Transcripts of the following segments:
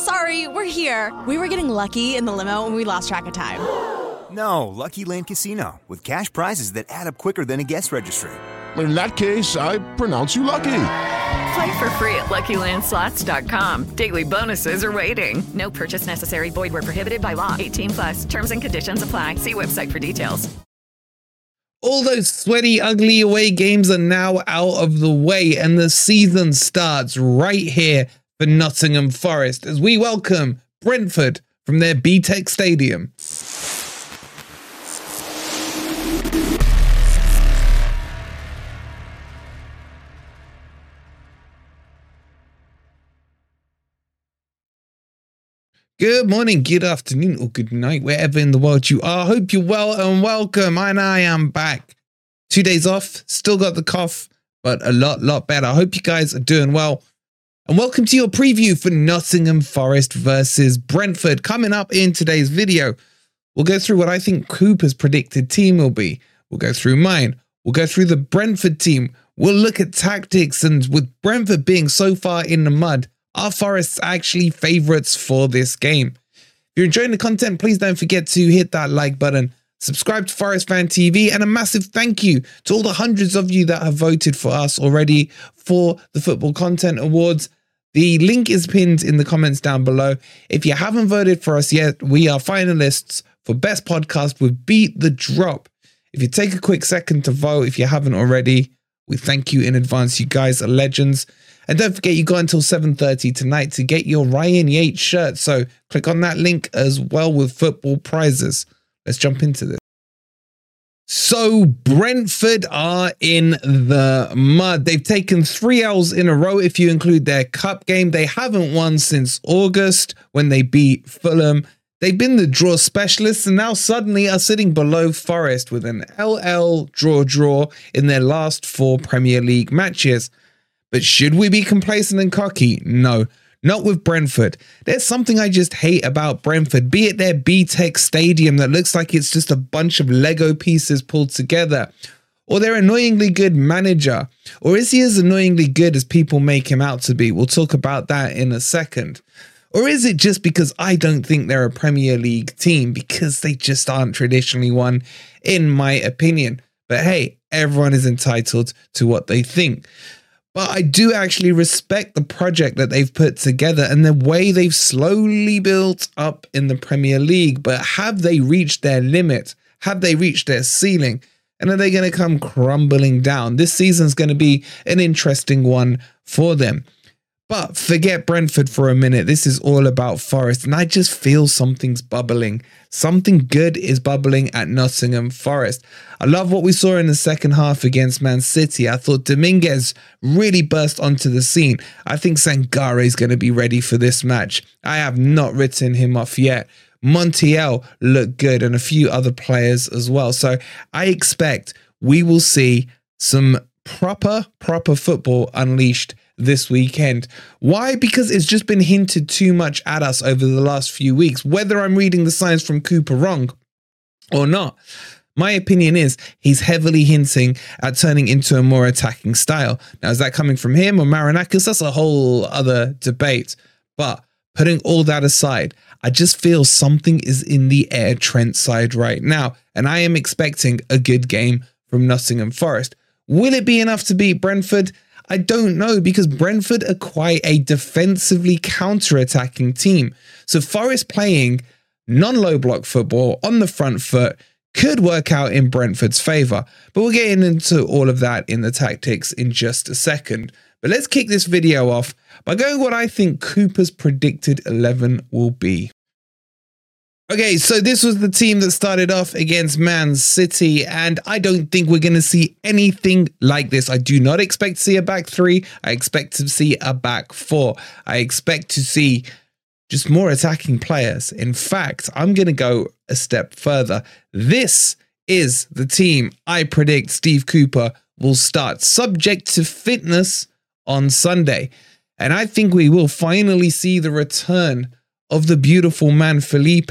sorry, we're here. We were getting lucky in the limo and we lost track of time. No, Lucky Land Casino, with cash prizes that add up quicker than a guest registry. In that case, I pronounce you lucky. Play for free at LuckyLandSlots.com. Daily bonuses are waiting. No purchase necessary. Void were prohibited by law. 18 plus. Terms and conditions apply. See website for details. All those sweaty, ugly away games are now out of the way, and the season starts right here for Nottingham Forest as we welcome Brentford from their BTEC Stadium. Good morning, good afternoon, or good night, wherever in the world you are. Hope you're well and welcome. And I am back. Two days off, still got the cough, but a lot, lot better. I hope you guys are doing well. And welcome to your preview for Nottingham Forest versus Brentford. Coming up in today's video, we'll go through what I think Cooper's predicted team will be. We'll go through mine. We'll go through the Brentford team. We'll look at tactics, and with Brentford being so far in the mud, are Forest's actually favourites for this game? If you're enjoying the content, please don't forget to hit that like button, subscribe to Forest Fan TV, and a massive thank you to all the hundreds of you that have voted for us already for the Football Content Awards. The link is pinned in the comments down below. If you haven't voted for us yet, we are finalists for Best Podcast with Beat the Drop. If you take a quick second to vote, if you haven't already, we thank you in advance. You guys are legends. And don't forget, you got until 7.30 tonight to get your Ryan Yates shirt. So click on that link as well with football prizes. Let's jump into this. So Brentford are in the mud. They've taken three L's in a row if you include their cup game. They haven't won since August when they beat Fulham. They've been the draw specialists and now suddenly are sitting below Forest with an LL draw draw in their last four Premier League matches. But should we be complacent and cocky? No, not with Brentford. There's something I just hate about Brentford, be it their BTEC stadium that looks like it's just a bunch of Lego pieces pulled together, or their annoyingly good manager, or is he as annoyingly good as people make him out to be? We'll talk about that in a second. Or is it just because I don't think they're a Premier League team because they just aren't traditionally one, in my opinion? But hey, everyone is entitled to what they think. But I do actually respect the project that they've put together and the way they've slowly built up in the Premier League. But have they reached their limit? Have they reached their ceiling? And are they going to come crumbling down? This season's going to be an interesting one for them. But forget Brentford for a minute. This is all about Forest. And I just feel something's bubbling. Something good is bubbling at Nottingham Forest. I love what we saw in the second half against Man City. I thought Dominguez really burst onto the scene. I think Sangare is going to be ready for this match. I have not written him off yet. Montiel looked good and a few other players as well. So I expect we will see some proper, proper football unleashed this weekend. Why? Because it's just been hinted too much at us over the last few weeks, whether I'm reading the signs from Cooper wrong or not. My opinion is he's heavily hinting at turning into a more attacking style. Now, is that coming from him or Marinakis? That's a whole other debate. But putting all that aside, I just feel something is in the air Trent side right now, and I am expecting a good game from Nottingham Forest. Will it be enough to beat Brentford? I don't know because Brentford are quite a defensively counter-attacking team. So Forest playing non-low block football on the front foot could work out in Brentford's favour. But we'll get into all of that in the tactics in just a second. But let's kick this video off by going what I think Cooper's predicted 11 will be. Okay, so this was the team that started off against Man City, and I don't think we're going to see anything like this. I do not expect to see a back three. I expect to see a back four. I expect to see just more attacking players. In fact, I'm going to go a step further. This is the team I predict Steve Cooper will start, subject to fitness on Sunday. And I think we will finally see the return of the beautiful man, Felipe.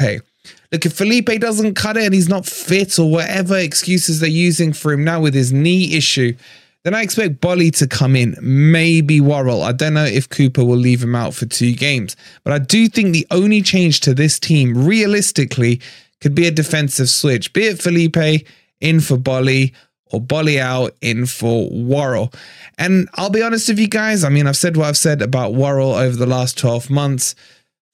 Look, if Felipe doesn't cut it and he's not fit or whatever excuses they're using for him now with his knee issue, then I expect Boly to come in, maybe Worrall. I don't know if Cooper will leave him out for two games, but I do think the only change to this team, realistically, could be a defensive switch, be it Felipe in for Boly or Boly out in for Worrall. And I'll be honest with you guys, I mean, I've said what I've said about Worrall over the last 12 months.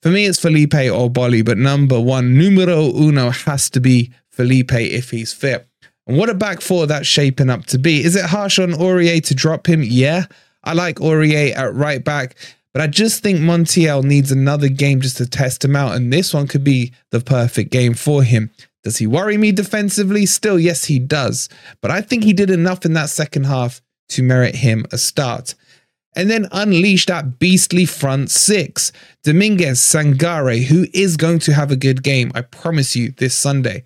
For me, it's Felipe or Boly, but number one, numero uno has to be Felipe if he's fit. And what a back four that's shaping up to be. Is it harsh on Aurier to drop him? Yeah. I like Aurier at right back, but I just think Montiel needs another game just to test him out, and this one could be the perfect game for him. Does he worry me defensively? Still, yes, he does. But I think he did enough in that second half to merit him a start and then unleash that beastly front six. Dominguez, Sangare, who is going to have a good game, I promise you, this Sunday.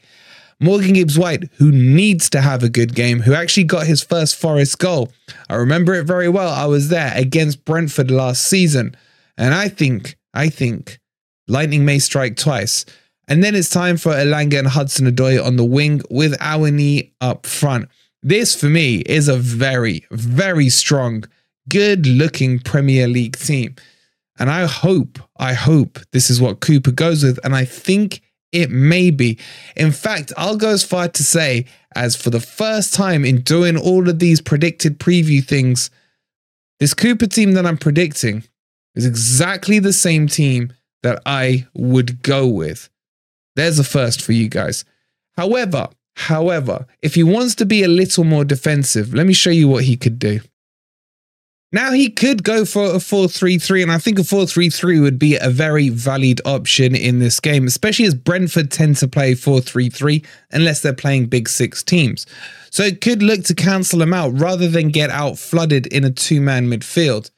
Morgan Gibbs White, who needs to have a good game, who actually got his first Forest goal. I remember it very well. I was there against Brentford last season. And I think, I think lightning may strike twice. And then it's time for Elanga and Hudson Odoi on the wing with Awoniyi up front. This for me is a very, very strong good looking Premier League team. And I hope, I hope this is what Cooper goes with. And I think it may be. In fact, I'll go as far to say, as for the first time in doing all of these predicted preview things, this Cooper team that I'm predicting is exactly the same team that I would go with. There's a first for you guys. However, however, if he wants to be a little more defensive, let me show you what he could do. Now he could go for a 4-3-3 and I think a 4-3-3 would be a very valid option in this game, especially as Brentford tend to play 4-3-3 unless they're playing big six teams. So it could look to cancel them out rather than get out flooded in a two-man midfield.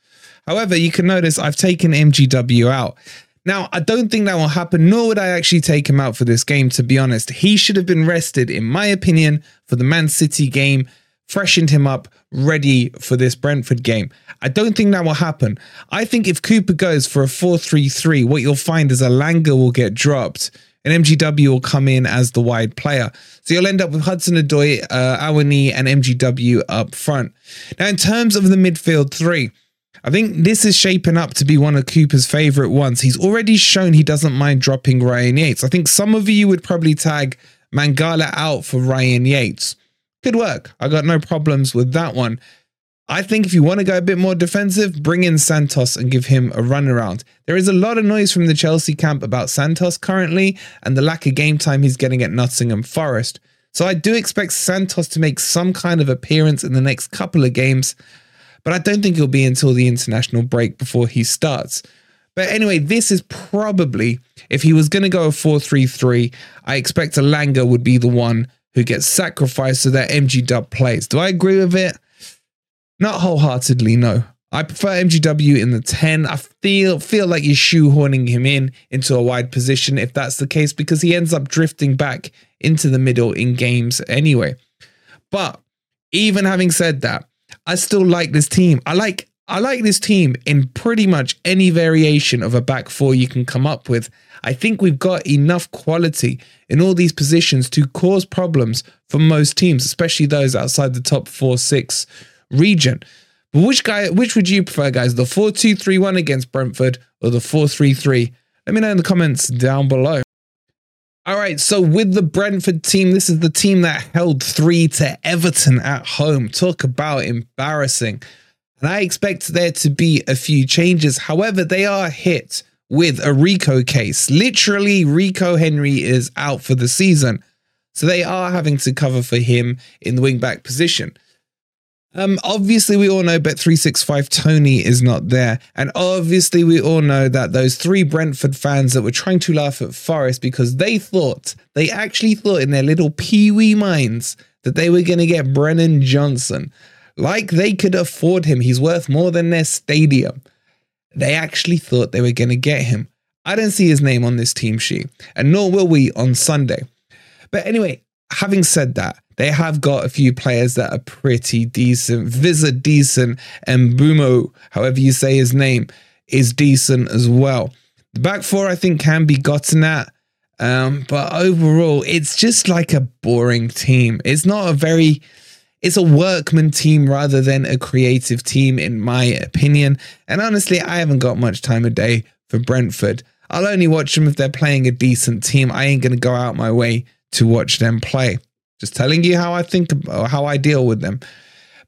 However, you can notice I've taken MGW out. Now, I don't think that will happen, nor would I actually take him out for this game, to be honest. He should have been rested, in my opinion, for the Man City game freshened him up ready for this Brentford game. I don't think that will happen. I think if Cooper goes for a 4 3 3, what you'll find is Elanga will get dropped and MGW will come in as the wide player. So you'll end up with Hudson Odoi, uh, Awoniyi, and MGW up front. Now, in terms of the midfield three, I think this is shaping up to be one of Cooper's favourite ones. He's already shown he doesn't mind dropping Ryan Yates. I think some of you would probably tag Mangala out for Ryan Yates could work. I got no problems with that one. I think if you want to go a bit more defensive, bring in Santos and give him a run around. There is a lot of noise from the Chelsea camp about Santos currently and the lack of game time he's getting at Nottingham Forest. So I do expect Santos to make some kind of appearance in the next couple of games, but I don't think it'll be until the international break before he starts. But anyway, this is probably, if he was going to go a 4 3 3, I expect Elanga would be the one who gets sacrificed so that MG Dub plays. Do I agree with it? Not wholeheartedly, no. I prefer MGW in the 10. I feel feel like you're shoehorning him in into a wide position if that's the case, because he ends up drifting back into the middle in games anyway. But even having said that, I still like this team. I like I like this team in pretty much any variation of a back four you can come up with. I think we've got enough quality in all these positions to cause problems for most teams, especially those outside the top four, six region. But which guy, which would you prefer, guys? The 4 2 3 1 against Brentford or the 4 3 3 Let me know in the comments down below. All right, so with the Brentford team, this is the team that held three to Everton at home. Talk about embarrassing. And I expect there to be a few changes. However, they are hit with a Rico case. Literally, Rico Henry is out for the season. So they are having to cover for him in the wingback position. Um, obviously, we all know Bet365 Toney is not there. And obviously, we all know that those three Brentford fans that were trying to laugh at Forest because they thought, they actually thought in their little pee wee minds that they were going to get Brennan Johnson. Like they could afford him. He's worth more than their stadium. They actually thought they were going to get him. I didn't see his name on this team sheet, and nor will we on Sunday. But anyway, having said that, they have got a few players that are pretty decent. Wissa decent, and Mbeumo, however you say his name, is decent as well. The back four, I think, can be gotten at. Um, but overall, it's just like a boring team. It's not a very it's a workman team rather than a creative team, in my opinion. And honestly, I haven't got much time a day for Brentford. I'll only watch them if they're playing a decent team. I ain't going to go out my way to watch them play. Just telling you how I think how I deal with them.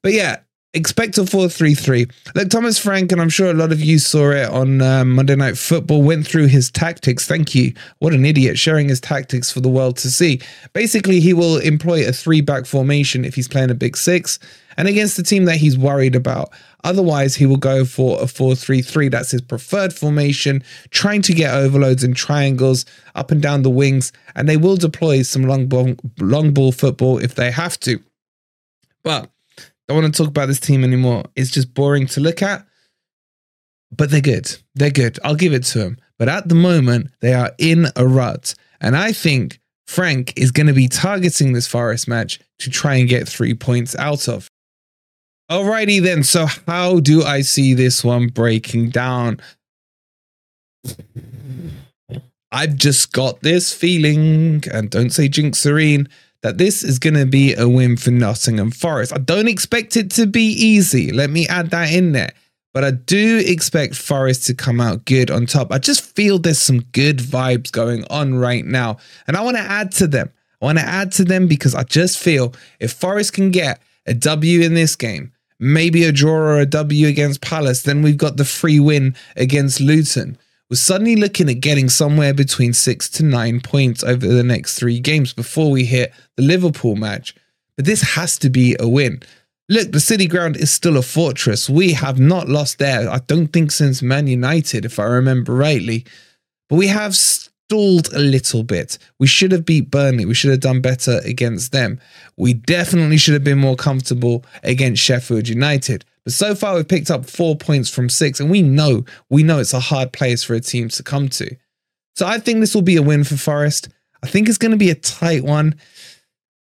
But yeah, expect a 4 3 3. Look, Thomas Frank, and I'm sure a lot of you saw it on um, Monday Night Football, went through his tactics. Thank you. What an idiot, sharing his tactics for the world to see. Basically, he will employ a three back formation if he's playing a big six and against the team that he's worried about. Otherwise, he will go for a 4 3 3. That's his preferred formation, trying to get overloads and triangles up and down the wings. And they will deploy some long ball, long ball football if they have to. But don't want to talk about this team anymore. It's just boring to look at. But they're good. They're good. I'll give it to them. But at the moment, they are in a rut. And I think Frank is going to be targeting this Forest match to try and get three points out of. Alrighty then. So how do I see this one breaking down? I've just got this feeling, and don't say jinx serene, that this is going to be a win for Nottingham Forest. I don't expect it to be easy. Let me add that in there. But I do expect Forest to come out good on top. I just feel there's some good vibes going on right now. And I want to add to them. I want to add to them because I just feel if Forest can get a W in this game, maybe a draw or a W against Palace, then we've got the free win against Luton we're suddenly looking at getting somewhere between six to nine points over the next three games before we hit the Liverpool match. But this has to be a win. Look, the City Ground is still a fortress. We have not lost there, I don't think, since Man United, if I remember rightly. But we have stalled a little bit. We should have beat Burnley. We should have done better against them. We definitely should have been more comfortable against Sheffield United. But so far, we've picked up four points from six, and we know we know it's a hard place for a team to come to. So I think this will be a win for Forest. I think it's going to be a tight one.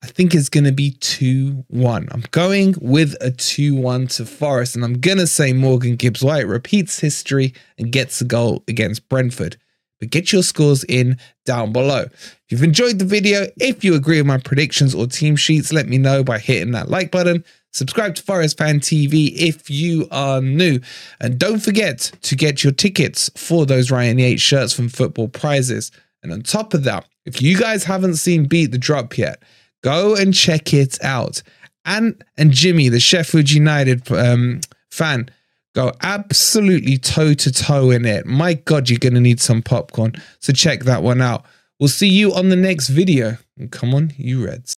I think it's going to be 2 1. I'm going with a 2 1 to Forest, and I'm going to say Morgan Gibbs White repeats history and gets a goal against Brentford. But get your scores in down below. If you've enjoyed the video, if you agree with my predictions or team sheets, let me know by hitting that like button. Subscribe to Forest Fan TV if you are new. And don't forget to get your tickets for those Ryan Yates shirts from Football Prizes. And on top of that, if you guys haven't seen Beat the Drop yet, go and check it out. Ant and Jimmy, the Sheffield United um, fan, go absolutely toe to toe in it. My God, you're going to need some popcorn. So check that one out. We'll see you on the next video. And come on, you Reds.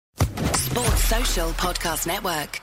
Sports Social Podcast Network.